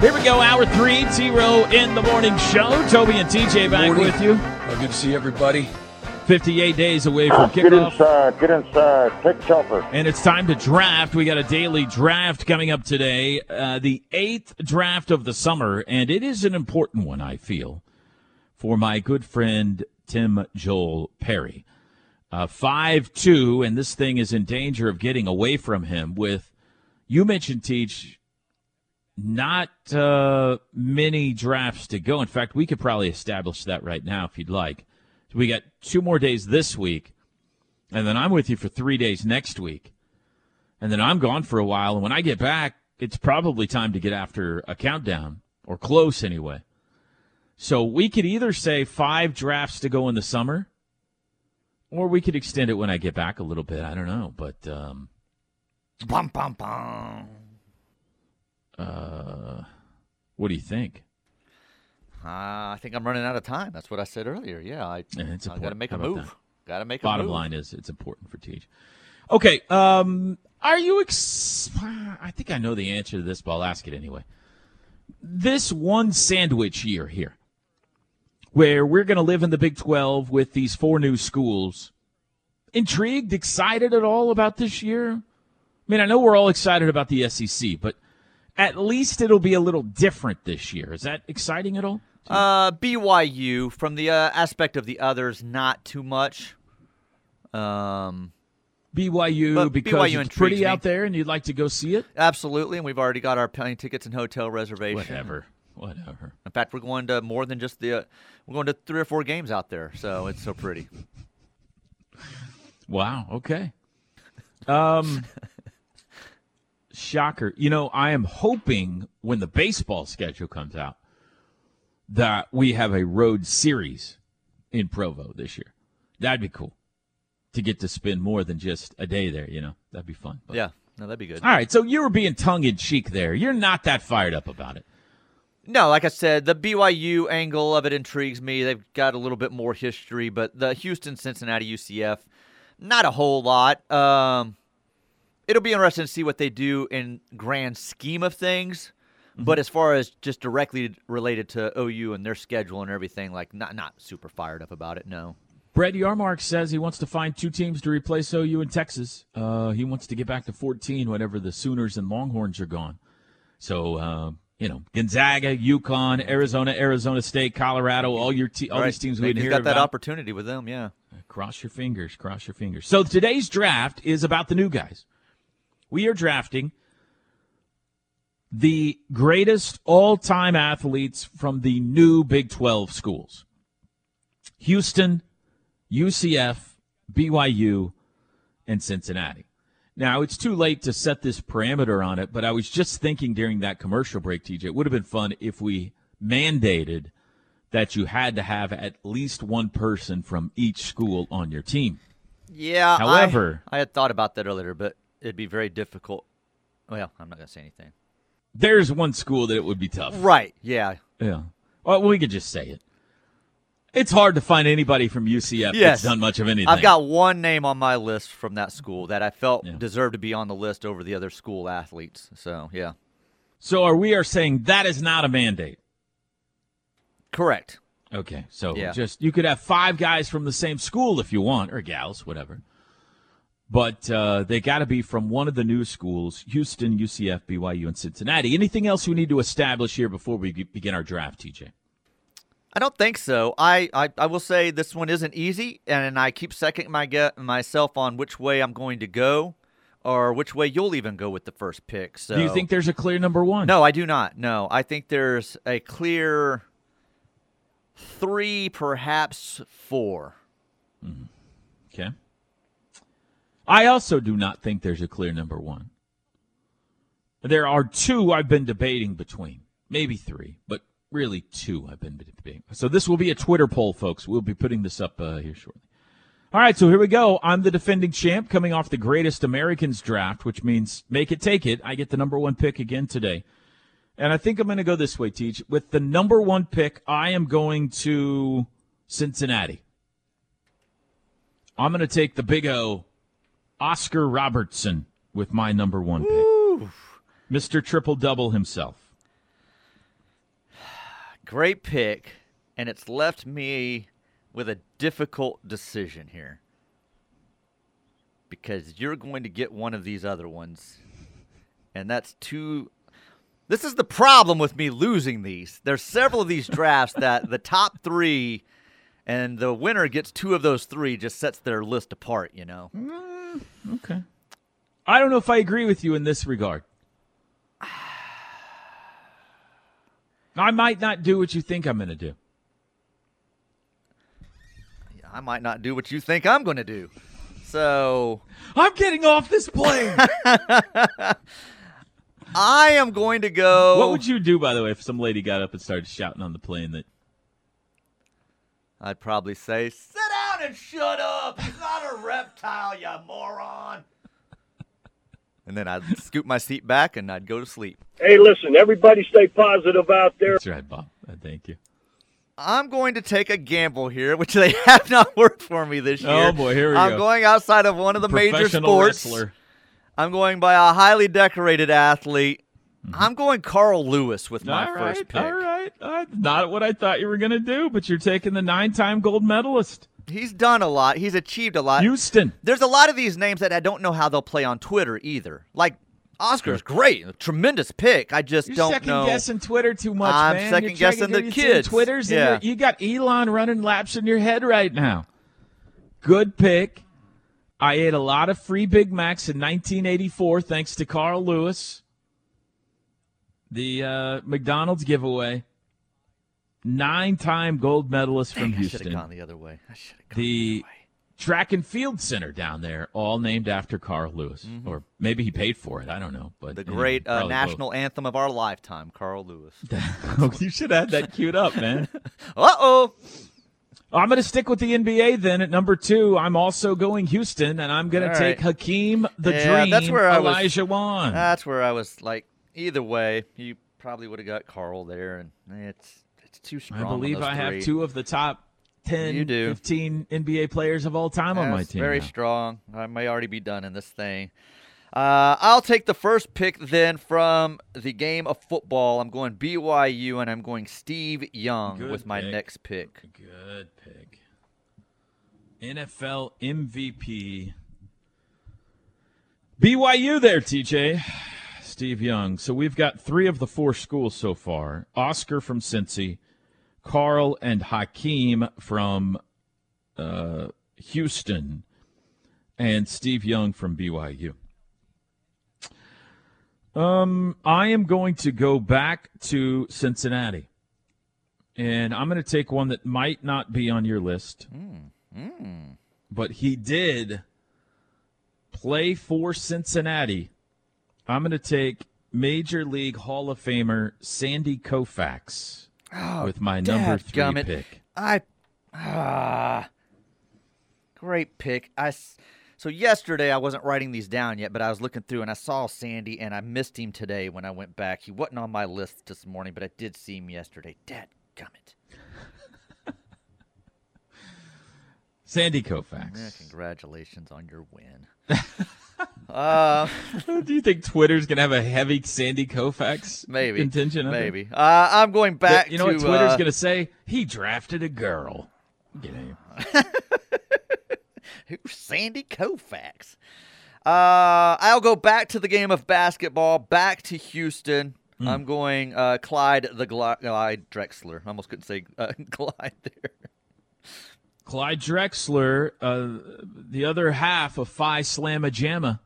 Here we go, hour three, T Row in the morning show. Toby and TJ back Morning. with you. Oh, good to see everybody. 58 days away from Get kickoff. inside, get inside, take shelter. And it's time to draft. We got a daily draft coming up today, uh, the eighth draft of the summer, and it is an important one, I feel, for my good friend Tim Joel Perry. Uh, 5 2, and this thing is in danger of getting away from him with, you mentioned, Teach, not uh, many drafts to go. In fact, we could probably establish that right now if you'd like. We got two more days this week, and then I'm with you for three days next week, and then I'm gone for a while. And when I get back, it's probably time to get after a countdown or close anyway. So we could either say five drafts to go in the summer, or we could extend it when I get back a little bit. I don't know, but um, Bum, bum, bum. Uh, what do you think? Uh, I think I'm running out of time. That's what I said earlier. Yeah, I, I got to make a move. Got to make a Bottom move. line is it's important for Teach. Okay, um, are you? Ex- I think I know the answer to this, but I'll ask it anyway. This one sandwich year here, where we're going to live in the Big Twelve with these four new schools, intrigued, excited at all about this year? I mean, I know we're all excited about the SEC, but at least it'll be a little different this year. Is that exciting at all? Uh, BYU from the uh, aspect of the others, not too much. Um, BYU because BYU it's pretty me. out there, and you'd like to go see it. absolutely, and we've already got our plane tickets and hotel reservation. Whatever, whatever. In fact, we're going to more than just the. Uh, we're going to three or four games out there, so it's so pretty. Wow. Okay. Um, shocker. You know, I am hoping when the baseball schedule comes out that we have a road series in Provo this year. That'd be cool to get to spend more than just a day there. You know, that'd be fun. But- Yeah, no, that'd be good. All right. So you were being tongue in cheek there. You're not that fired up about it. No, like I said, the BYU angle of it intrigues me. They've got a little bit more history, but the Houston, Cincinnati, UCF, not a whole lot. Um, it'll be interesting to see what they do in grand scheme of things. But as far as just directly related to OU and their schedule and everything, like not not super fired up about it. No. Brett Yormark says he wants to find two teams to replace OU in Texas. Uh, he wants to get back to 14 whenever the Sooners and Longhorns are gone. So, uh, you know, Gonzaga, UConn, Arizona, Arizona State, Colorado, all your te- all Right. these teams we Maybe hear he's got that about. opportunity with them. Yeah. Cross your fingers, cross your fingers. So today's draft is about the new guys. We are drafting the greatest all-time athletes from the new Big 12 schools. Houston, UCF, BYU, and Cincinnati. Now, it's too late to set this parameter on it, but I was just thinking during that commercial break, TJ, it would have been fun if we mandated that you had to have at least one person from each school on your team. Yeah. I- However- I, had thought about that earlier, but it'd be very difficult. Well, I'm not going to say anything. There's one school that it would be tough. Right. Yeah. Yeah. Well, we could just say it. It's hard to find anybody from UCF Yes. that's done much of anything. I've got one name on my list from that school that I felt Yeah. deserved to be on the list over the other school athletes. So, yeah. So are we are saying that is not a mandate? Correct. Okay, so Yeah. just you could have five guys from the same school if you want, or gals, whatever. But uh, they got to be from one of the new schools: Houston, UCF, BYU, and Cincinnati. Anything else we need to establish here before we begin our draft, TJ? I don't think so. I, I, I will say this one isn't easy, and I keep seconding my get myself on which way I'm going to go, or which way you'll even go with the first pick. So, Do you think there's a clear number one? No, I do not. No, I think there's a clear three, perhaps four. Okay. I also do not think there's a clear number one. There are two I've been debating between, maybe three, but really two I've been debating. So this will be a Twitter poll, folks. We'll be putting this up uh, here shortly. All right, so here we go. I'm the defending champ coming off the greatest Americans draft, which means make it, take it. I get the number one pick again today. And I think I'm going to go this way, Teach. With the number one pick, I am going to Cincinnati. I'm going to take the big O, Oscar Robertson, with my number one pick. Ooh, Mr. Triple Double himself. great pick, and it's left me with a difficult decision here. Because you're going to get one of these other ones. And that's two. This is the problem with me losing these. There's several of these drafts that the top three and the winner gets two of those three just sets their list apart, you know? Mm. Mm, okay. I don't know if I agree with you in this regard. I might not do what you think I'm going to do. I might not do what you think I'm going to do. So I'm getting off this plane. I am going to go. what would you do, by the way, if some lady got up and started shouting on the plane that I'd probably say, sit down and shut up. He's not a reptile, you moron. And then I'd scoot my seat back and I'd go to sleep. Hey, listen, everybody stay positive out there. That's right, Bob. Uh, thank you. I'm going to take a gamble here, which they have not worked for me this year. Oh, boy, here we go. I'm going outside of one of the major Professional sports. wrestler. I'm going by a highly decorated athlete. I'm going Carl Lewis with my Mm-hmm. all first right, pick. all right. Uh, not what I thought you were going to do, but you're taking the nine-time gold medalist, He's done a lot. He's achieved a lot. Houston. There's a lot of these names that I don't know how they'll play on Twitter either. Like Oscar's great, a tremendous pick. I just You're don't second know. guessing Twitter too much, I'm man. second guessing the kids. Twitters, Yeah. you got Elon running laps in your head right now. Good pick. I ate a lot of free Big Macs in 1984 thanks to Carl Lewis. The uh, McDonald's giveaway. Nine-time gold medalist from Dang, I should have Houston. gone the other way. I should have gone The the track and field center down there, all named after Carl Lewis, or maybe he paid for it. I don't know, but Mm-hmm. The you know, great uh, probably both. national anthem of our lifetime, Carl Lewis. Oh, you should have that queued up, man. Uh oh. I'm going to stick with the NBA then at number two. I'm also going Houston, and I'm going to take right. Hakeem the Yeah, Dream that's where I was- Olajuwon. That's where I was like, either way, you probably would have got Carl there, and it's too strong. I believe I have two of the top 10, You do. 15 NBA players of all time on my team. Very now. strong. I may already be done in this thing. Uh, I'll take the first pick then from the game of football. I'm going BYU and I'm going Steve Young Good with my pick. next pick. Good pick. NFL MVP. BYU there, TJ. Steve Young. So we've got three of the four schools so far Oscar from Cincy, Carl and Hakeem from uh, Houston, and Steve Young from BYU. Um, I am going to go back to Cincinnati. And I'm going to take one that might not be on your list. But he did play for Cincinnati. I'm going to take Major League Hall of Famer Sandy Koufax with my number three dadgummit. pick. I ah, great pick. I so yesterday I wasn't writing these down yet, but I was looking through and I saw Sandy and I missed him today when I went back. He wasn't on my list this morning, but I did see him yesterday. Dad gummit. Sandy Yeah, congratulations on your win. uh, Do you think Twitter's going to have a heavy Sandy Koufax maybe it? Maybe. Uh, I'm going back. You know to, what Twitter's uh, going to say? He drafted a girl. Get him. Who's Sandy Koufax? Uh, I'll go back to the game of basketball, back to Houston. Hmm. I'm going uh, Clyde the Gli- Clyde Drexler. I almost couldn't say uh, Clyde there. Clyde Drexler, uh, the other half of Phi Slamma Jamma,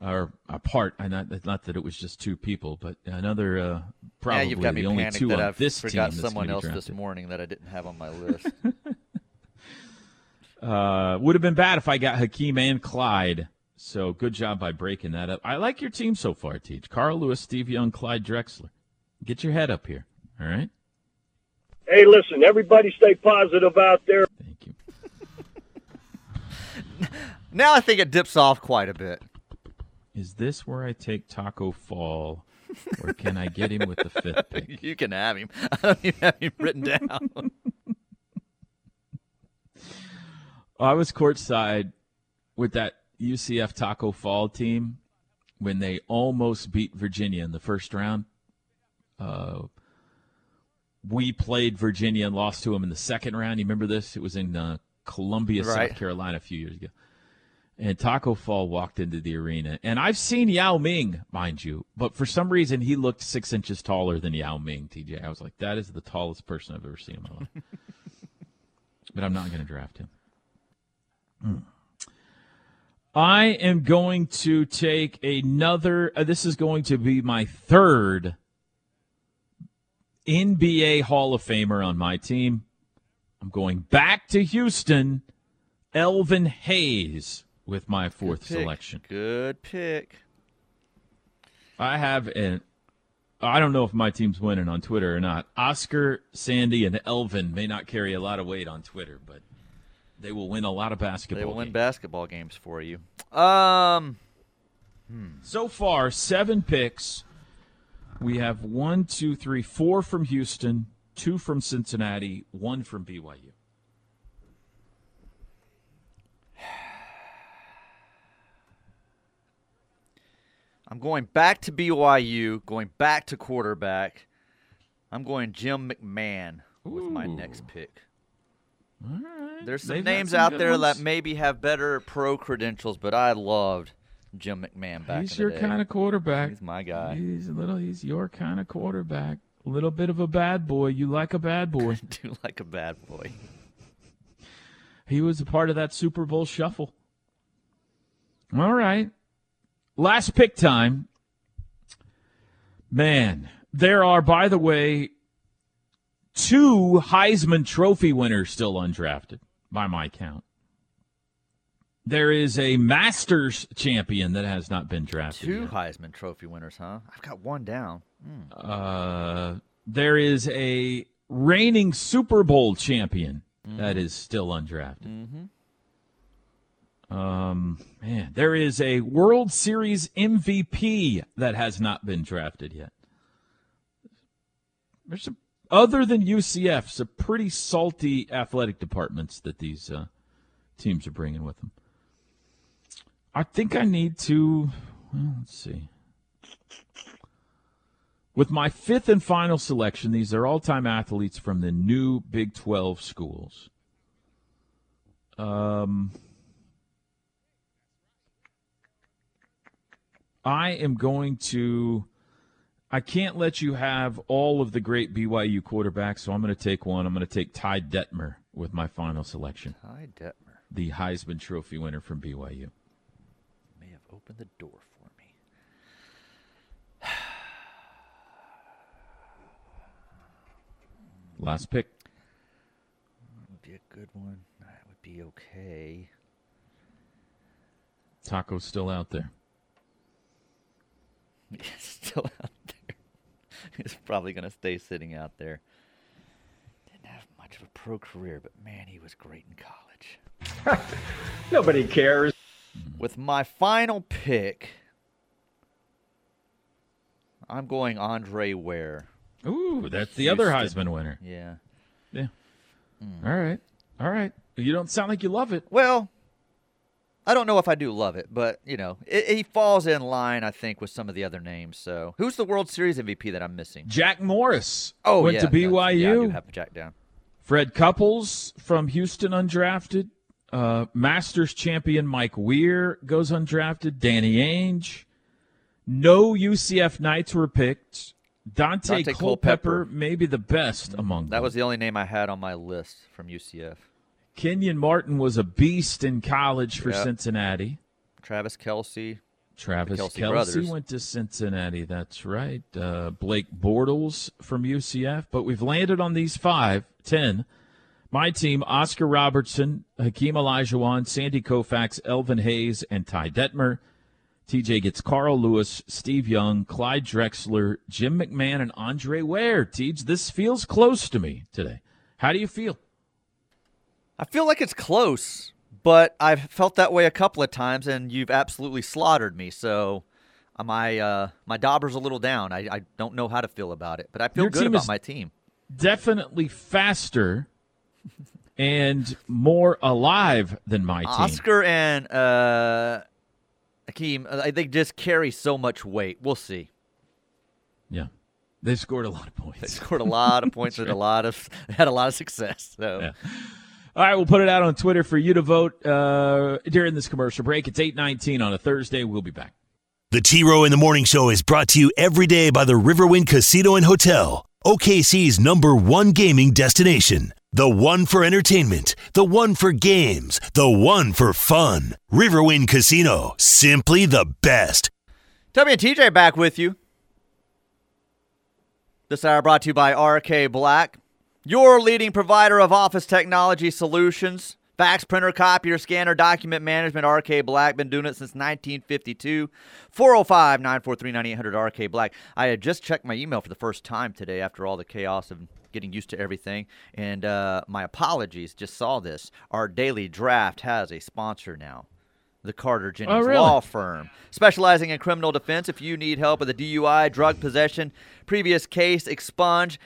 or a part. I not not that it was just two people, but another uh, probably yeah, you've got me the only two that on I this team forgot that's someone else this morning that I didn't have on my list. Uh, would have been bad if I got Hakeem and Clyde. So good job by breaking that up. I like your team so far, Teach. Carl Lewis, Steve Young, Clyde Drexler. Get your head up here. All right. Hey, listen, everybody stay positive out there. Thank you. now I think it dips off quite a bit. Is this where I take Taco Fall, or can I get him with the fifth pick? You can have him. I don't even have him written down. I was courtside with that UCF Taco Fall team when they almost beat Virginia in the first round. Uh, we played Virginia and lost to them in the second round. You remember this? It was in uh, Columbia, Right. South Carolina, a few years ago. And Taco Fall walked into the arena, and I've seen Yao Ming, mind you, but for some reason he looked six inches taller than Yao Ming. TJ, I was like, that is the tallest person I've ever seen in my life. but I'm not going to draft him. Hmm. I am going to take another. Uh, this is going to be my third NBA Hall of Famer on my team. I'm going back to Houston. Elvin Hayes with my fourth Pick. selection. Good pick. I have an. I don't know if my team's winning on Twitter or not. Oscar, Sandy, and Elvin may not carry a lot of weight on Twitter, but they will win a lot of basketball. They will win basketball games for you. Um, So far, seven picks. We have one, two, three, four from Houston, two from Cincinnati, one from BYU. I'm going back to BYU, going back to quarterback. I'm going Jim McMahon with my next pick. All right. There's some They've names some out there ones. that maybe have better pro credentials, but I loved Jim McMahon back He's your kind of quarterback. He's my guy. He's a little. He's your kind of quarterback. A little bit of a bad boy. You like a bad boy. Do like a bad boy. He was a part of that Super Bowl shuffle. All right. Last pick time. Man, there are, by the way, two Heisman Trophy winners still undrafted, by my count. There is a Masters champion that has not been drafted. Two yet. Heisman Trophy winners, huh? I've got one down. Uh, there is a reigning Super Bowl champion that is still undrafted. Um, man, there is a World Series MVP that has not been drafted yet. There's some, other than UCF, some pretty salty athletic departments that these uh, teams are bringing with them. I think I need to. Well, let's see. With my fifth and final selection, these are all time athletes from the new Big 12 schools. Um, I am going to. I can't let you have all of the great BYU quarterbacks, so I'm going to take one. I'm going to take Ty Detmer with my final selection, Ty Detmer the Heisman Trophy winner from BYU. May have opened the door for me. Last pick. That would be a good one. That would be okay. Taco's still out there. It's still out there. He's probably going to stay sitting out there. Didn't have much of a pro career, but man, he was great in college. Nobody cares. With my final pick, I'm going Andre Ware. Ooh, that's the other Heisman winner. Yeah. Yeah. Hmm. All right. All right. You don't sound like you love it. Well, I don't know if I do love it, but you know, it, he falls in line, I think, with some of the other names. So, who's the World Series MVP that I'm missing? Jack Morris Oh, went yeah, to BYU. Yeah, I do have Jack down. Fred Couples from Houston undrafted. Uh, Masters champion Mike Weir goes undrafted. Danny Ainge. No UCF Knights were picked. Dante, Dante Culpepper, Culpepper. maybe the best among That them. was the only name I had on my list from UCF. Kenyon Martin was a beast in college for Yeah. Cincinnati. Travis Kelce. Travis Kelce Kelce went to Cincinnati. That's right. Uh, Blake Bortles from UCF. But we've landed on these five, ten. My team: Oscar Robertson, Hakeem Olajuwon, Sandy Koufax, Elvin Hayes, and Ty Detmer. TJ gets Carl Lewis, Steve Young, Clyde Drexler, Jim McMahon, and Andre Ware. Tej, this feels close to me today. How do you feel? I feel like it's close, but I've felt that way a couple of times, and you've absolutely slaughtered me. So, uh, my uh, my dauber's a little down. I, I don't know how to feel about it, but I feel Your good about is- my team. Definitely faster and more alive than my team. Oscar and uh, Akeem, uh, they just carry so much weight. We'll see. Yeah, they scored a lot of points. They points. scored a lot of points and a lot of had a lot of success. So Yeah. All right, we'll put it out on Twitter for you to vote uh, during this commercial break. It's eight nineteen on a Thursday. We'll be back. The T Row in the Morning Show is brought to you every day by the Riverwind Casino and Hotel, OKC's number one gaming destination. The one for entertainment, the one for games, the one for fun. Riverwind Casino, simply the best. Tubby and TJ back with you. This hour brought to you by RK Black, your leading provider of office technology solutions. Fax, printer, copier, scanner, document management, RK Black. Been doing it since 1952. 405 943 9800 RK Black. I had just checked my email for the first time today after all the chaos of getting used to everything. And uh, my apologies, just saw this. Our daily draft has a sponsor now. The Carter Jennings Oh, really? Law Firm, specializing in criminal defense. If you need help with a DUI, drug possession, previous case expunge,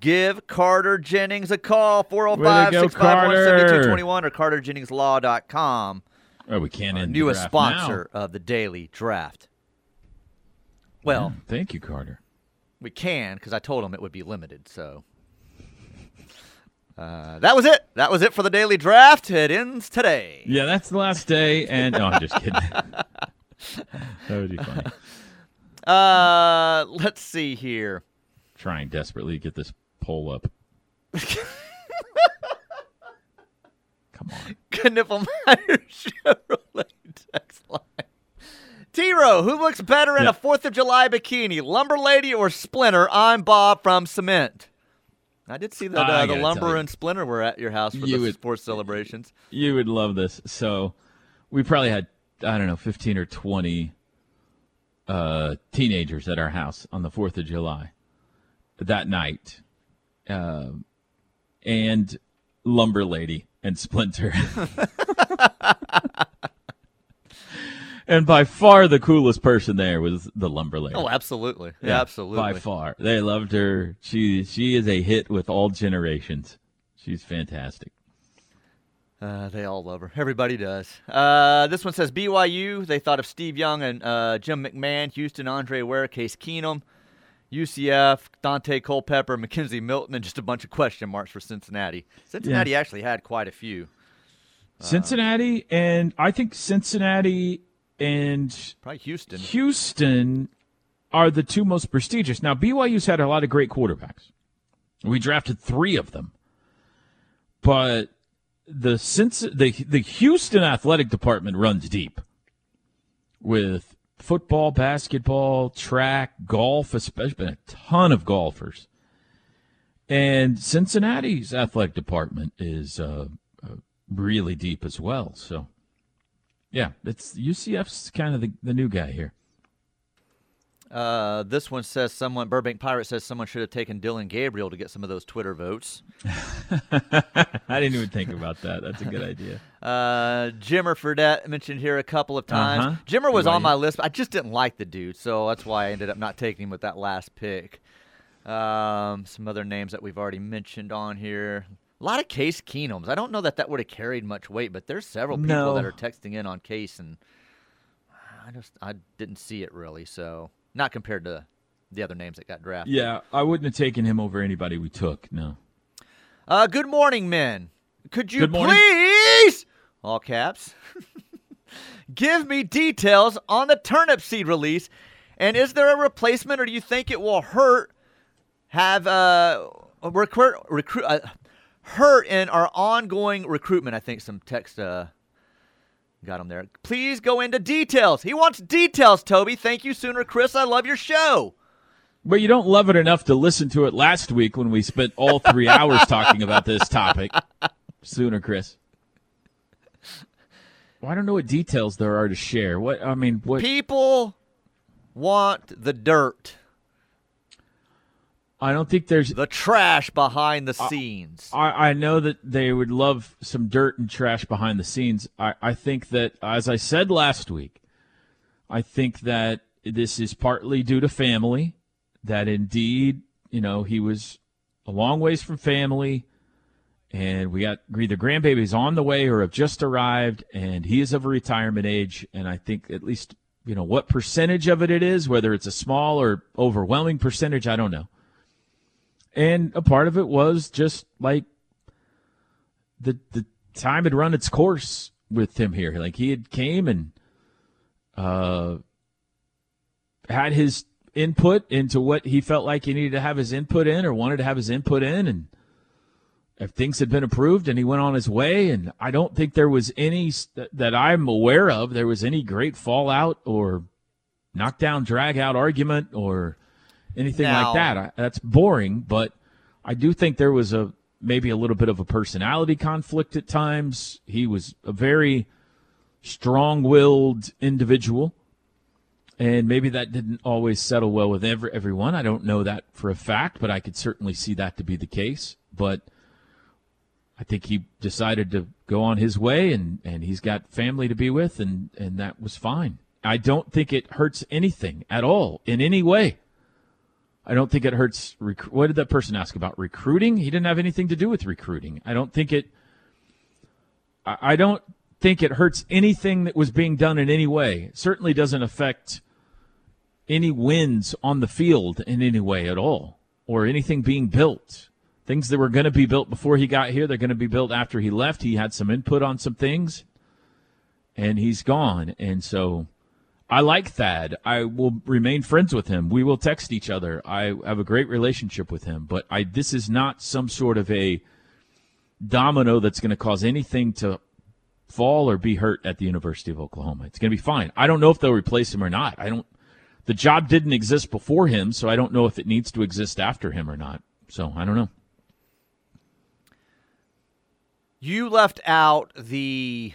give Carter Jennings a call 405 Way to go, 651 Carter. 7221 or carterjenningslaw.com. Oh, we can't Our end the newest draft now. sponsor of the daily draft. Well, Yeah, thank you, Carter. we can because I told him it would be limited. So uh, that was it. That was it for the daily draft. It ends today. Yeah, that's the last day. And no, I'm just kidding. that would be funny. Uh, let's see here. Trying desperately to get this poll up. Come on. Knippelmier Chevrolet text line. T-Row, who looks better in a 4th of July bikini, Lumber Lady or Splinter? I'm Bob from Cement. I did see that I uh, the Lumber and Splinter were at your house for You the would- sports celebrations. You would love this. So, we probably had I don't know, fifteen or twenty uh, teenagers at our house on the Fourth of July that night, um, and Lumber Lady and Splinter. and by far the coolest person there was the Lumber Lady. Oh, absolutely. Yeah, absolutely. By far, they loved her. She she is a hit with all generations. She's fantastic. Uh, they all love her. Everybody does. Uh, this one says BYU. They thought of Steve Young and uh, Jim McMahon, Houston, Andre Ware, Case Keenum, UCF, Dante Culpepper, McKenzie Milton, and just a bunch of question marks for Cincinnati. Cincinnati actually had quite a few. Cincinnati and I think Cincinnati and Probably Houston. Houston are the two most prestigious. Now BYU's had a lot of great quarterbacks. We drafted three of them, but the since the the Houston athletic department runs deep with football, basketball, track, golf, especially been a ton of golfers. And Cincinnati's athletic department is uh, uh, really deep as well. So, yeah, it's UCF's kind of the, the new guy here. Uh, this one says someone, Burbank Pirate says someone should have taken Dillon Gabriel to get some of those Twitter votes. I didn't even think about that. That's a good idea. Uh, Jimmer Fredette mentioned here a couple of times. Uh-huh. Jimmer was on my list, but I just didn't like the dude, so that's why I ended up not taking him with that last pick. Um, some other names that we've already mentioned on here. A lot of Case Keenums. I don't know that that would have carried much weight, but there's several people No. that are texting in on Case, and I just I didn't see it really. So not compared to the other names that got drafted. Yeah, I wouldn't have taken him over anybody we took. No. Uh, good morning, men. Could you please, all caps, give me details on the Turnipseed release? And is there a replacement, or do you think it will hurt? Have uh, a recruit recruit uh, hurt in our ongoing recruitment? I think some text uh got him there. Please go into details. He wants details, Toby. Thank you, Sooner Chris. I love your show. But you don't love it enough to listen to it last week when we spent all three hours talking about this topic. Sooner, Chris. Well, I don't know what details there are to share. What I mean, what People want the dirt. I don't think there's. the trash behind the scenes. I, I know that they would love some dirt and trash behind the scenes. I, I think that, as I said last week, I think that this is partly due to family. That indeed, you know, he was a long ways from family, and we got either grandbabies on the way or have just arrived, and he is of a retirement age, and I think at least you know what percentage of it it is, whether it's a small or overwhelming percentage, I don't know. And a part of it was just like the the time had run its course with him here. Like he had came and uh, had his input into what he felt like he needed to have his input in or wanted to have his input in, and if things had been approved and he went on his way. And I don't think there was any that I'm aware of. There was any great fallout or knockdown, drag out argument or anything Now- like that. I, that's boring, but I do think there was a maybe a little bit of a personality conflict at times. He was a very strong-willed individual, and maybe that didn't always settle well with every, everyone. I don't know that for a fact, but I could certainly see that to be the case. But I think he decided to go on his way, and, and he's got family to be with, and, and that was fine. I don't think it hurts anything at all in any way. I don't think it hurts. Rec- what did that person ask about recruiting? He didn't have anything to do with recruiting. I don't think it. I I don't think it hurts anything that was being done in any way. It certainly doesn't affect any wins on the field in any way at all, or anything being built. Things that were going to be built before he got here, they're going to be built after he left. He had some input on some things, and he's gone. And so I like Thad. I will remain friends with him. We will text each other. I have a great relationship with him, but I this is not some sort of a domino that's going to cause anything to fall or be hurt at the University of Oklahoma. It's going to be fine. I don't know if they'll replace him or not. I don't the job didn't exist before him, so I don't know if it needs to exist after him or not. So, I don't know. You left out the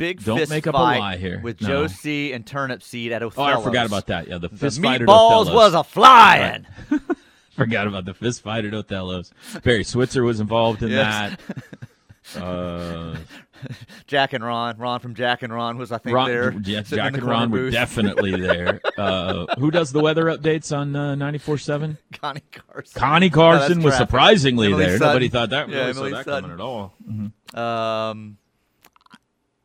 big Don't fist make up a lie here. with No. Josie and Turnipseed at Othello's. Oh, I forgot about that. Yeah, the The fist fight at meatballs Othello's. was a flying. Forgot about the fist fight at Othello's. Barry Switzer was involved in Yes. that. Uh, Jack and Ron, Ron from Jack and Ron was I think Ron, there. yeah, Jack the and Ron corner were definitely there. Uh, who does the weather updates on uh, 94.7? Connie Carson. Connie Carson that's was traffic. surprisingly Emily there. Sutton. Nobody thought that Yeah, really Emily saw that Sutton. coming at all. Um,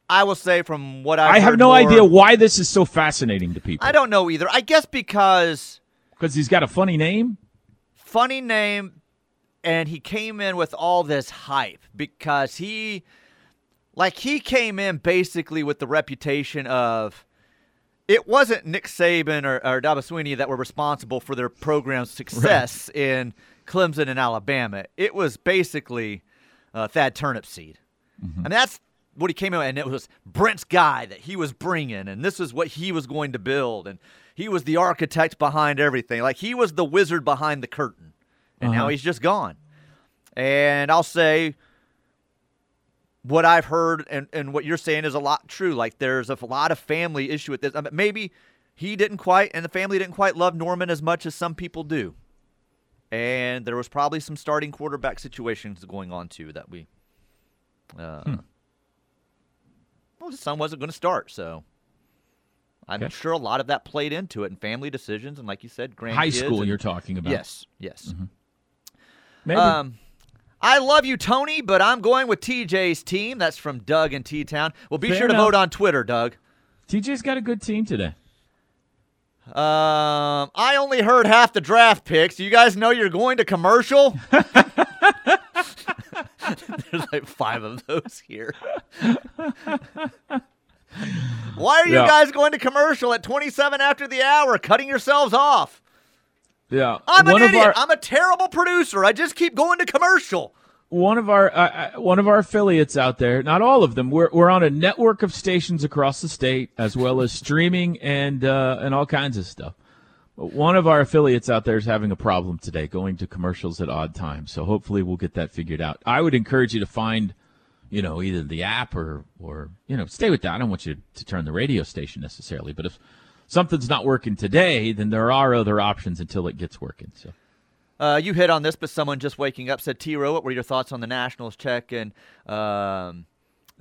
I will say from what I've I have no more- idea why this is so fascinating to people. I don't know either. I guess because because he's got a funny name. funny name, and he came in with all this hype because he, like, he came in basically with the reputation of. It wasn't Nick Saban or, or Dabo Swinney that were responsible for their program's success in Clemson and Alabama. It was basically uh, Thad Turnipseed. I mean, that's what he came with, and it was Brent's guy that he was bringing, and this is what he was going to build, and he was the architect behind everything. Like he was the wizard behind the curtain, and now Uh-huh. he's just gone. And I'll say, what I've heard and, and what you're saying is a lot true. Like there's a lot of family issue with this. I mean, maybe he didn't quite, and the family didn't quite love Norman as much as some people do. And there was probably some starting quarterback situations going on too that we. Uh, Hmm. Well, his son wasn't going to start, so I'm Okay. sure a lot of that played into it, and family decisions, and like you said, grandkids. High school, and- you're talking about. Yes, yes. Maybe. Um, I love you, Tony, but I'm going with TJ's team. That's from Doug in T Town. Well, be Fair sure to vote on Twitter, Doug. TJ's got a good team today. Um, I only heard half the draft picks. You guys know you're going to commercial. There's like five of those here. Why are you Yeah. guys going to commercial at 27 after the hour, cutting yourselves off? Yeah. I'm one an idiot. our I'm a terrible producer. I just keep going to commercial. one of our uh, uh, one of our affiliates out there, not all of them. We're we're on a network of stations across the state, as well as streaming and uh, and all kinds of stuff. One of our affiliates out there is having a problem today, going to commercials at odd times. So hopefully we'll get that figured out. I would encourage you to find, you know, either the app or or you know, stay with that. I don't want you to turn the radio station necessarily, but if something's not working today, then there are other options until it gets working. So. Uh, you hit on this, but someone just waking up said, T. What were your thoughts on the Nationals check and um,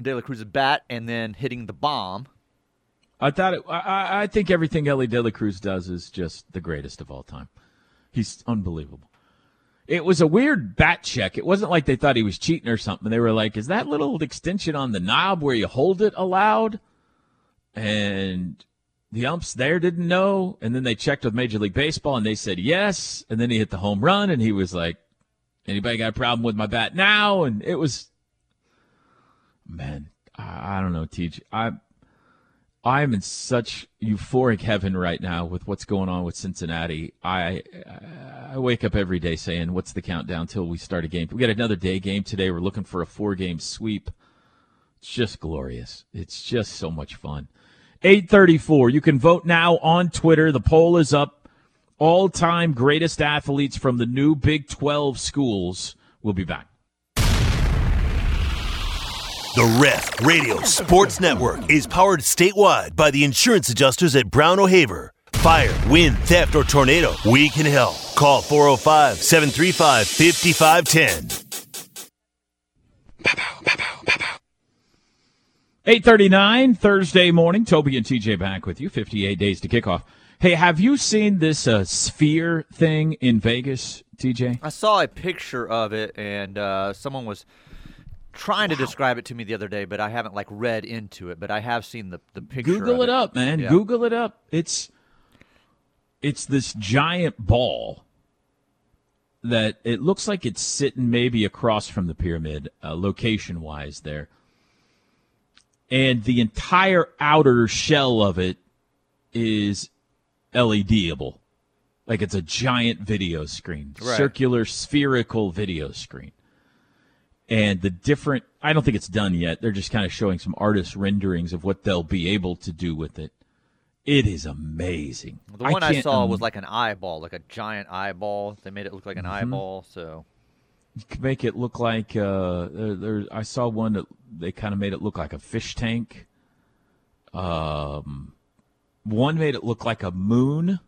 De La Cruz's bat and then hitting the bomb? I thought it, I- I, think everything Elly De La Cruz does is just the greatest of all time. He's unbelievable. It was a weird bat check. It wasn't like they thought he was cheating or something. They were like, "Is that little extension on the knob where you hold it allowed?" And the umps there didn't know. And then they checked with Major League Baseball and they said yes. And then he hit the home run and he was like, "Anybody got a problem with my bat now?" And it was, man, I, I don't know, TJ. I I'm in such euphoric heaven right now with what's going on with Cincinnati. I I wake up every day saying, "What's the countdown till we start a game?" We got another day game today. We're looking for a four game sweep. It's just glorious. It's just so much fun. 834. You can vote now on Twitter. The poll is up. All time greatest athletes from the new Big 12 schools. We'll be back. The Ref Radio Sports Network is powered statewide by the insurance adjusters at Brown O'Haver. Fire, wind, theft, or tornado, we can help. Call 405 735 5510. 839 Thursday morning. Toby and TJ back with you. 58 days to kickoff. Hey, have you seen this uh, sphere thing in Vegas, TJ? I saw a picture of it, and uh, someone was trying to describe it to me the other day, but I haven't like read into it. But I have seen the the picture. Google of it up, man. Yeah. Google it up. It's it's this giant ball that it looks like it's sitting maybe across from the pyramid, uh, location wise there. And the entire outer shell of it is LEDable. Like it's a giant video screen, Right. circular spherical video screen. And the different, I don't think it's done yet. They're just kind of showing some artist renderings of what they'll be able to do with it. It is amazing. The one I, can't saw im- was like an eyeball, like a giant eyeball. They made it look like an Mm-hmm. eyeball. So you could make it look like uh, there, there. I saw one that they kind of made it look like a fish tank. Um, one made it look like a moon.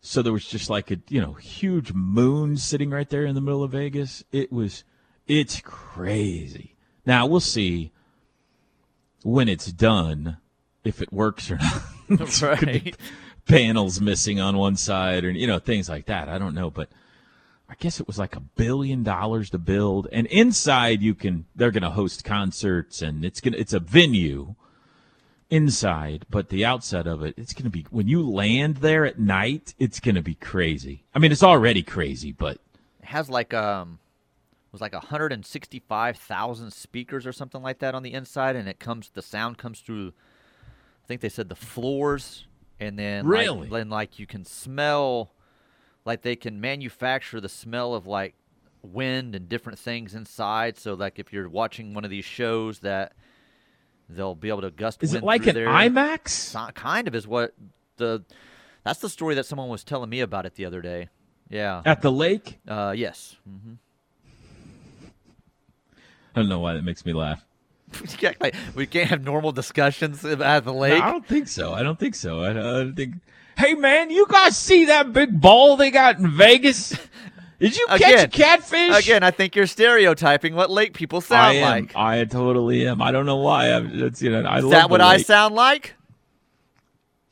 So there was just like a you know huge moon sitting right there in the middle of Vegas. It was, it's crazy. Now we'll see when it's done if it works or not. There could be Right. panels missing on one side or you know things like that. I don't know, but I guess it was like a billion dollars to build. And inside you can they're going to host concerts and it's going to it's a venue inside, but the outside of it it's going to be when you land there at night, it's going to be crazy. I mean, it's already crazy, but it has like um was like 165,000 speakers or something like that on the inside, and it comes the sound comes through. I think they said the floors, and then like- Really? then like you can smell, like they can manufacture the smell of like wind and different things inside. So like if you're watching one of these shows that they'll be able to gust. is it like an there. IMAX? Kind of is what the that's the story that someone was telling me about it the other day. Yeah. At the lake? Uh, yes. hmm I don't know why that makes me laugh. Like, we can't have normal discussions at the No, lake. I don't think so. I don't think so. I, I don't think. Hey man, you guys see that big ball they got in Vegas? Did you catch a Again- catfish? Again, I think you're stereotyping what lake people I sound am. like. I totally am. I don't know why. I'm, it's, you know, I Is that what I sound like?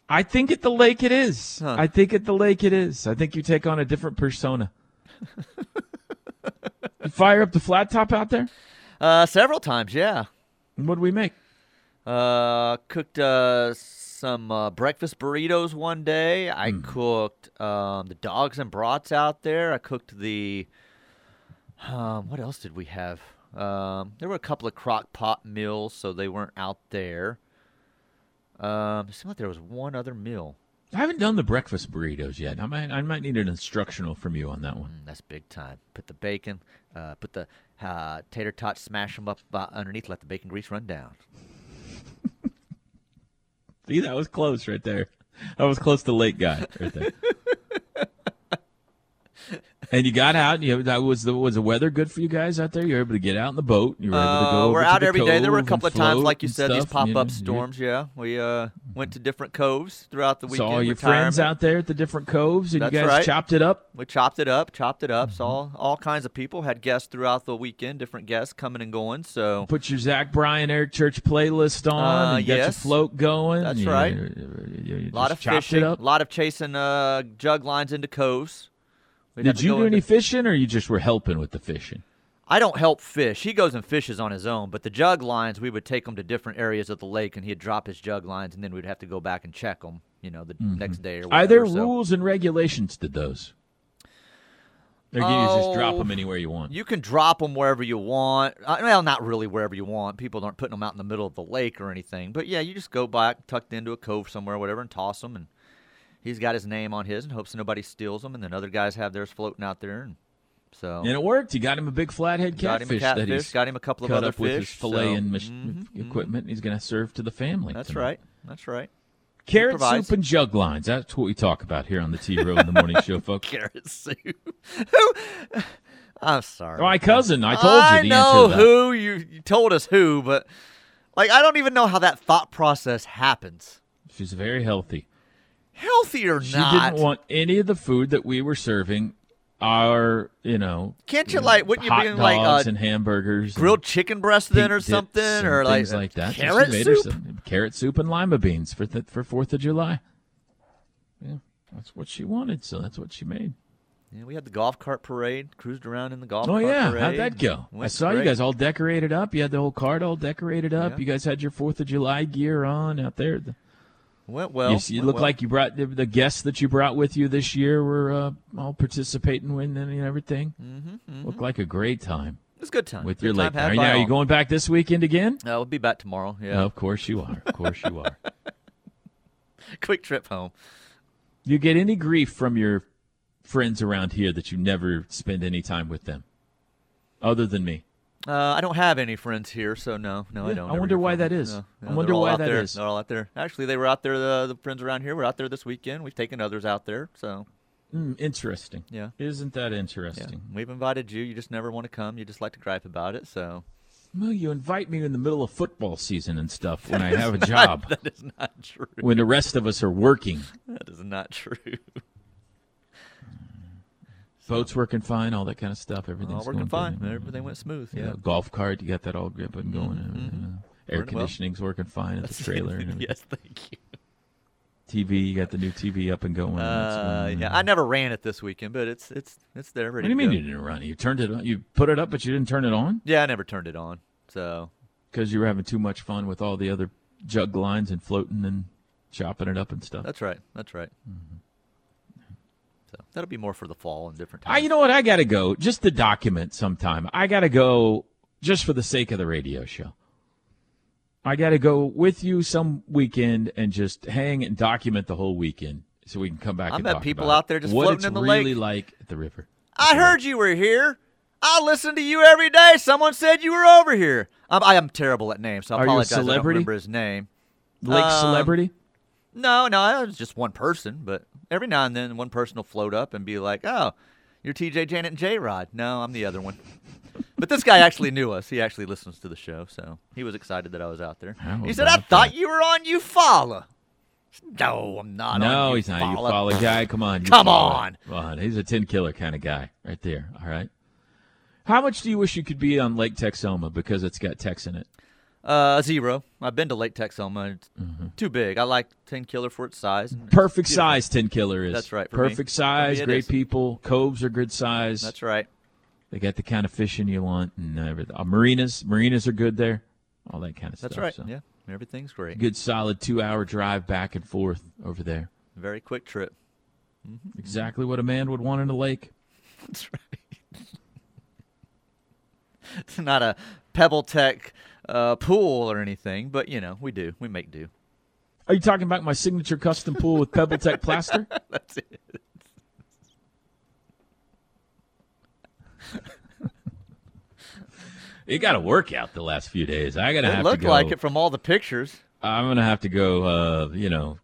I think at the lake it is. Huh. I think at the lake it is. I think you take on a different persona. you fire up the flat top out there. Uh, several times, yeah. What do we make? Uh, cooked uh, some uh, breakfast burritos one day. I Hmm. cooked um, the dogs and brats out there. I cooked the. Um, what else did we have? Um, there were a couple of crock pot meals, so they weren't out there. Um, it seemed like there was one other meal. I haven't done the breakfast burritos yet. I might. I might need an instructional from you on that one. Mm, that's big time. Put the bacon, uh, put the uh, tater tots, smash them up uh, underneath, let the bacon grease run down. See, that was close right there. I was close to late guy right there. and you got out. And you that was the was the weather good for you guys out there? You were able to get out in the boat. You were able to go. Uh, we're out the every day. There were a couple of times, like you said, these stuff, pop you up know, storms. Yeah, we uh, went to different coves throughout the weekend. Saw your retirement. friends out there at the different coves, and That's you guys right. chopped it up. We chopped it up, chopped it Mm-hmm. up. Saw all kinds of people. Had guests throughout the weekend, different guests coming and going. So Put your Zach Bryan Eric Church playlist on. Uh, and got your yes. float going. That's you- right. you- you a lot of fishing, a lot of chasing uh, jug lines into coves. We'd Did you do any fishing, or you just were helping with the fishing? I don't help fish. He goes and fishes on his own. But the jug lines, we would take him to different areas of the lake, and he'd drop his jug lines, and then we'd have to go back and check them. You know, the next day or whatever. Are there so- rules and regulations to those? Or you just drop Oh, them anywhere you want? You can drop them wherever you want. Uh, well, not really wherever you want. People aren't putting them out in the middle of the lake or anything. But yeah, you just go back, tucked into a cove somewhere, whatever, and toss them. And he's got his name on his and hopes nobody steals them. And then other guys have theirs floating out there. And so and it worked. He got him a big flathead catfish. got him a catfish, that got him a couple of other up with his fish. fillet so- and Mhm, mhm. equipment. He's going to serve to the family. That's tonight. right. That's right. Carrot soup and jug lines. That's what we talk about here on the T Row in the Morning Show, folks. Carrot soup. who? I'm sorry. My cousin, I told you I the know answer to that. who you, you told us who, but like I don't even know how that thought process happens. She's very healthy. Healthy or She not? She didn't want any of the food that we were serving. Our, you know, Can't you like? Wouldn't you be like uh, and hamburgers, and grilled chicken breast then, or something, or like like that. Carrot soup? some carrot soup and lima beans for th- for Fourth of July. Yeah, that's what she wanted, so that's what she made. Yeah, we had the golf cart parade, cruised around in the golf Oh yeah, parade. how'd that go? I saw you guys all decorated up. You had the whole cart all decorated up. Yeah. You guys had your Fourth of July gear on out there. The- Went well. you you went look well. like you brought the, the guests that you brought with you this year were uh, all participating in and everything. Mm-hmm, Looked like a great time it was a good time. with Good your time lake. had Are you, now, are you going back this weekend again? Uh, we'll be back tomorrow. Yeah, of course you are. Of course you are. quick trip home. you get any grief from your friends around here that you never spend any time with them, other than me? Uh, I don't have any friends here, so no, no, I don't. I wonder why that is. No, I wonder why that there. is. They're all out there. Actually, they were out there. The, the friends around here were out there this weekend. We've taken others out there, so Mm, interesting. Yeah. Isn't that yeah, interesting? we've invited you. You just never want to come. You just like to gripe about it. So Well, you invite me in the middle of football season and stuff when I have a job, that is not true. when the rest of us are working. That is not true. Boats working fine, all that kind of stuff. Everything's All working going fine. good. Everything went smooth. You Yeah. know, golf cart, you got that all grip and going. Mm-hmm. uh, Air Working well. conditioning's working fine at the trailer. yes, thank you. TV, you got the new TV up and going. Uh, going, yeah, I never ran it this weekend, but it's it's it's there What do you mean you didn't run it? You turned it on. You put it up, but you didn't turn it on Yeah, I never turned it on. So because you were having too much fun with all the other jug lines and floating and chopping it up and stuff. that's right. That's right. Mm-hmm. That'll be more for the fall and different I, times. you know what? I got to go just to document sometime. I got to go just for the sake of the radio show. I got to go with you some weekend and just hang and document the whole weekend so we can come back. I and met talk people about out there just what floating in the really lake. like at the river. I heard you were here. I listen to you every day. Someone said you were over here. I'm, I am terrible at names, so I Are you a apologize. I don't celebrity? remember his name. Lake Um, celebrity. No, no, it was just one person. But every now and then, one person will float up and be like, "Oh, you're TJ, Janet, and J Rod." No, I'm the other one. but this guy actually knew us. He actually listens to the show, so he was excited that I was out there. How he said, "I thought that? you were on Eufaula." No, I'm not. No, he's not. You Eufaula. guy. Come on. Come on. Come on. He's a Tenkiller kind of guy right there. All right. How much do you wish you could be on Lake Texoma because it's got Tex in it? Uh, zero. I've been to Lake Texoma. It's Mm-hmm. too big. I like Tenkiller for its size. Perfect size Tenkiller is. That's right. Perfect me, size, great is. people. Coves are good size. That's right. They got the kind of fishing you want and everything. Uh, marinas, marinas are good there. All that kind of That's stuff. right. so. Yeah, everything's great. Good solid two hour drive back and forth over there. Very quick trip. Exactly what a man would want in a lake. That's right. it's not a PebbleTec uh, pool or anything, but you know we do. We make do. Are you talking about my signature custom pool with PebbleTec plaster? That's it. It got a workout the last few days. I got to It have looked to go. like it from all the pictures. I'm gonna have to go. Uh, you know,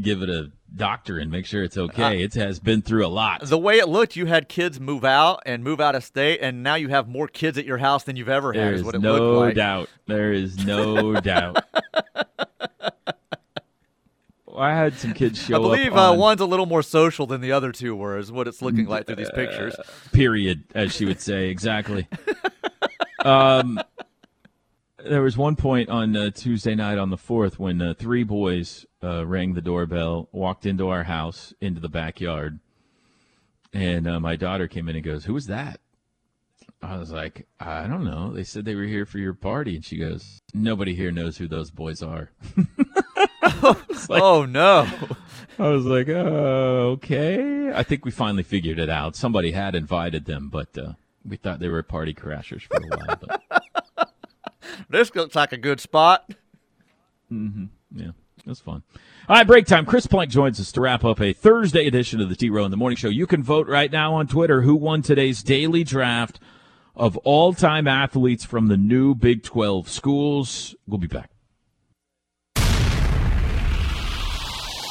give it a doctor and make sure it's okay. it has been through a lot. The way it looked, you had kids move out and move out of state, and now you have more kids at your house than you've ever had. There Is is what it no looked like. doubt. There is no doubt. I had some kids show up. I believe up uh, one's a little more social than the other two were. Is what it's looking like through these pictures. period, as she would say. Exactly. um, there was one point on uh, Tuesday night on the fourth when uh, three boys uh, rang the doorbell, walked into our house, into the backyard, And uh, my daughter came in and goes, "Who was that?" I was like, "I don't know." They said they were here for your party, and she goes, "Nobody here knows who those boys are." like- oh no. I was like, "Oh, okay." I think we finally figured it out. Somebody had invited them, but uh, we thought they were party crashers for a while. But This looks like a good spot. Mm-hmm. Yeah, that's was fun. All right, break time. Chris Plank joins us to wrap up a Thursday edition of the T Row in the Morning Show. You can vote right now on Twitter who won today's daily draft of all time athletes from the new Big 12 schools. We'll be back.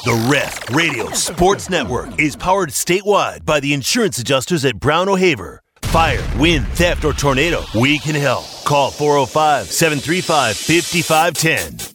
The Ref Radio Sports Network is powered statewide by the insurance adjusters at Brown O'Haver. Fire, wind, theft, or tornado, we can help. Call 405 735 5510.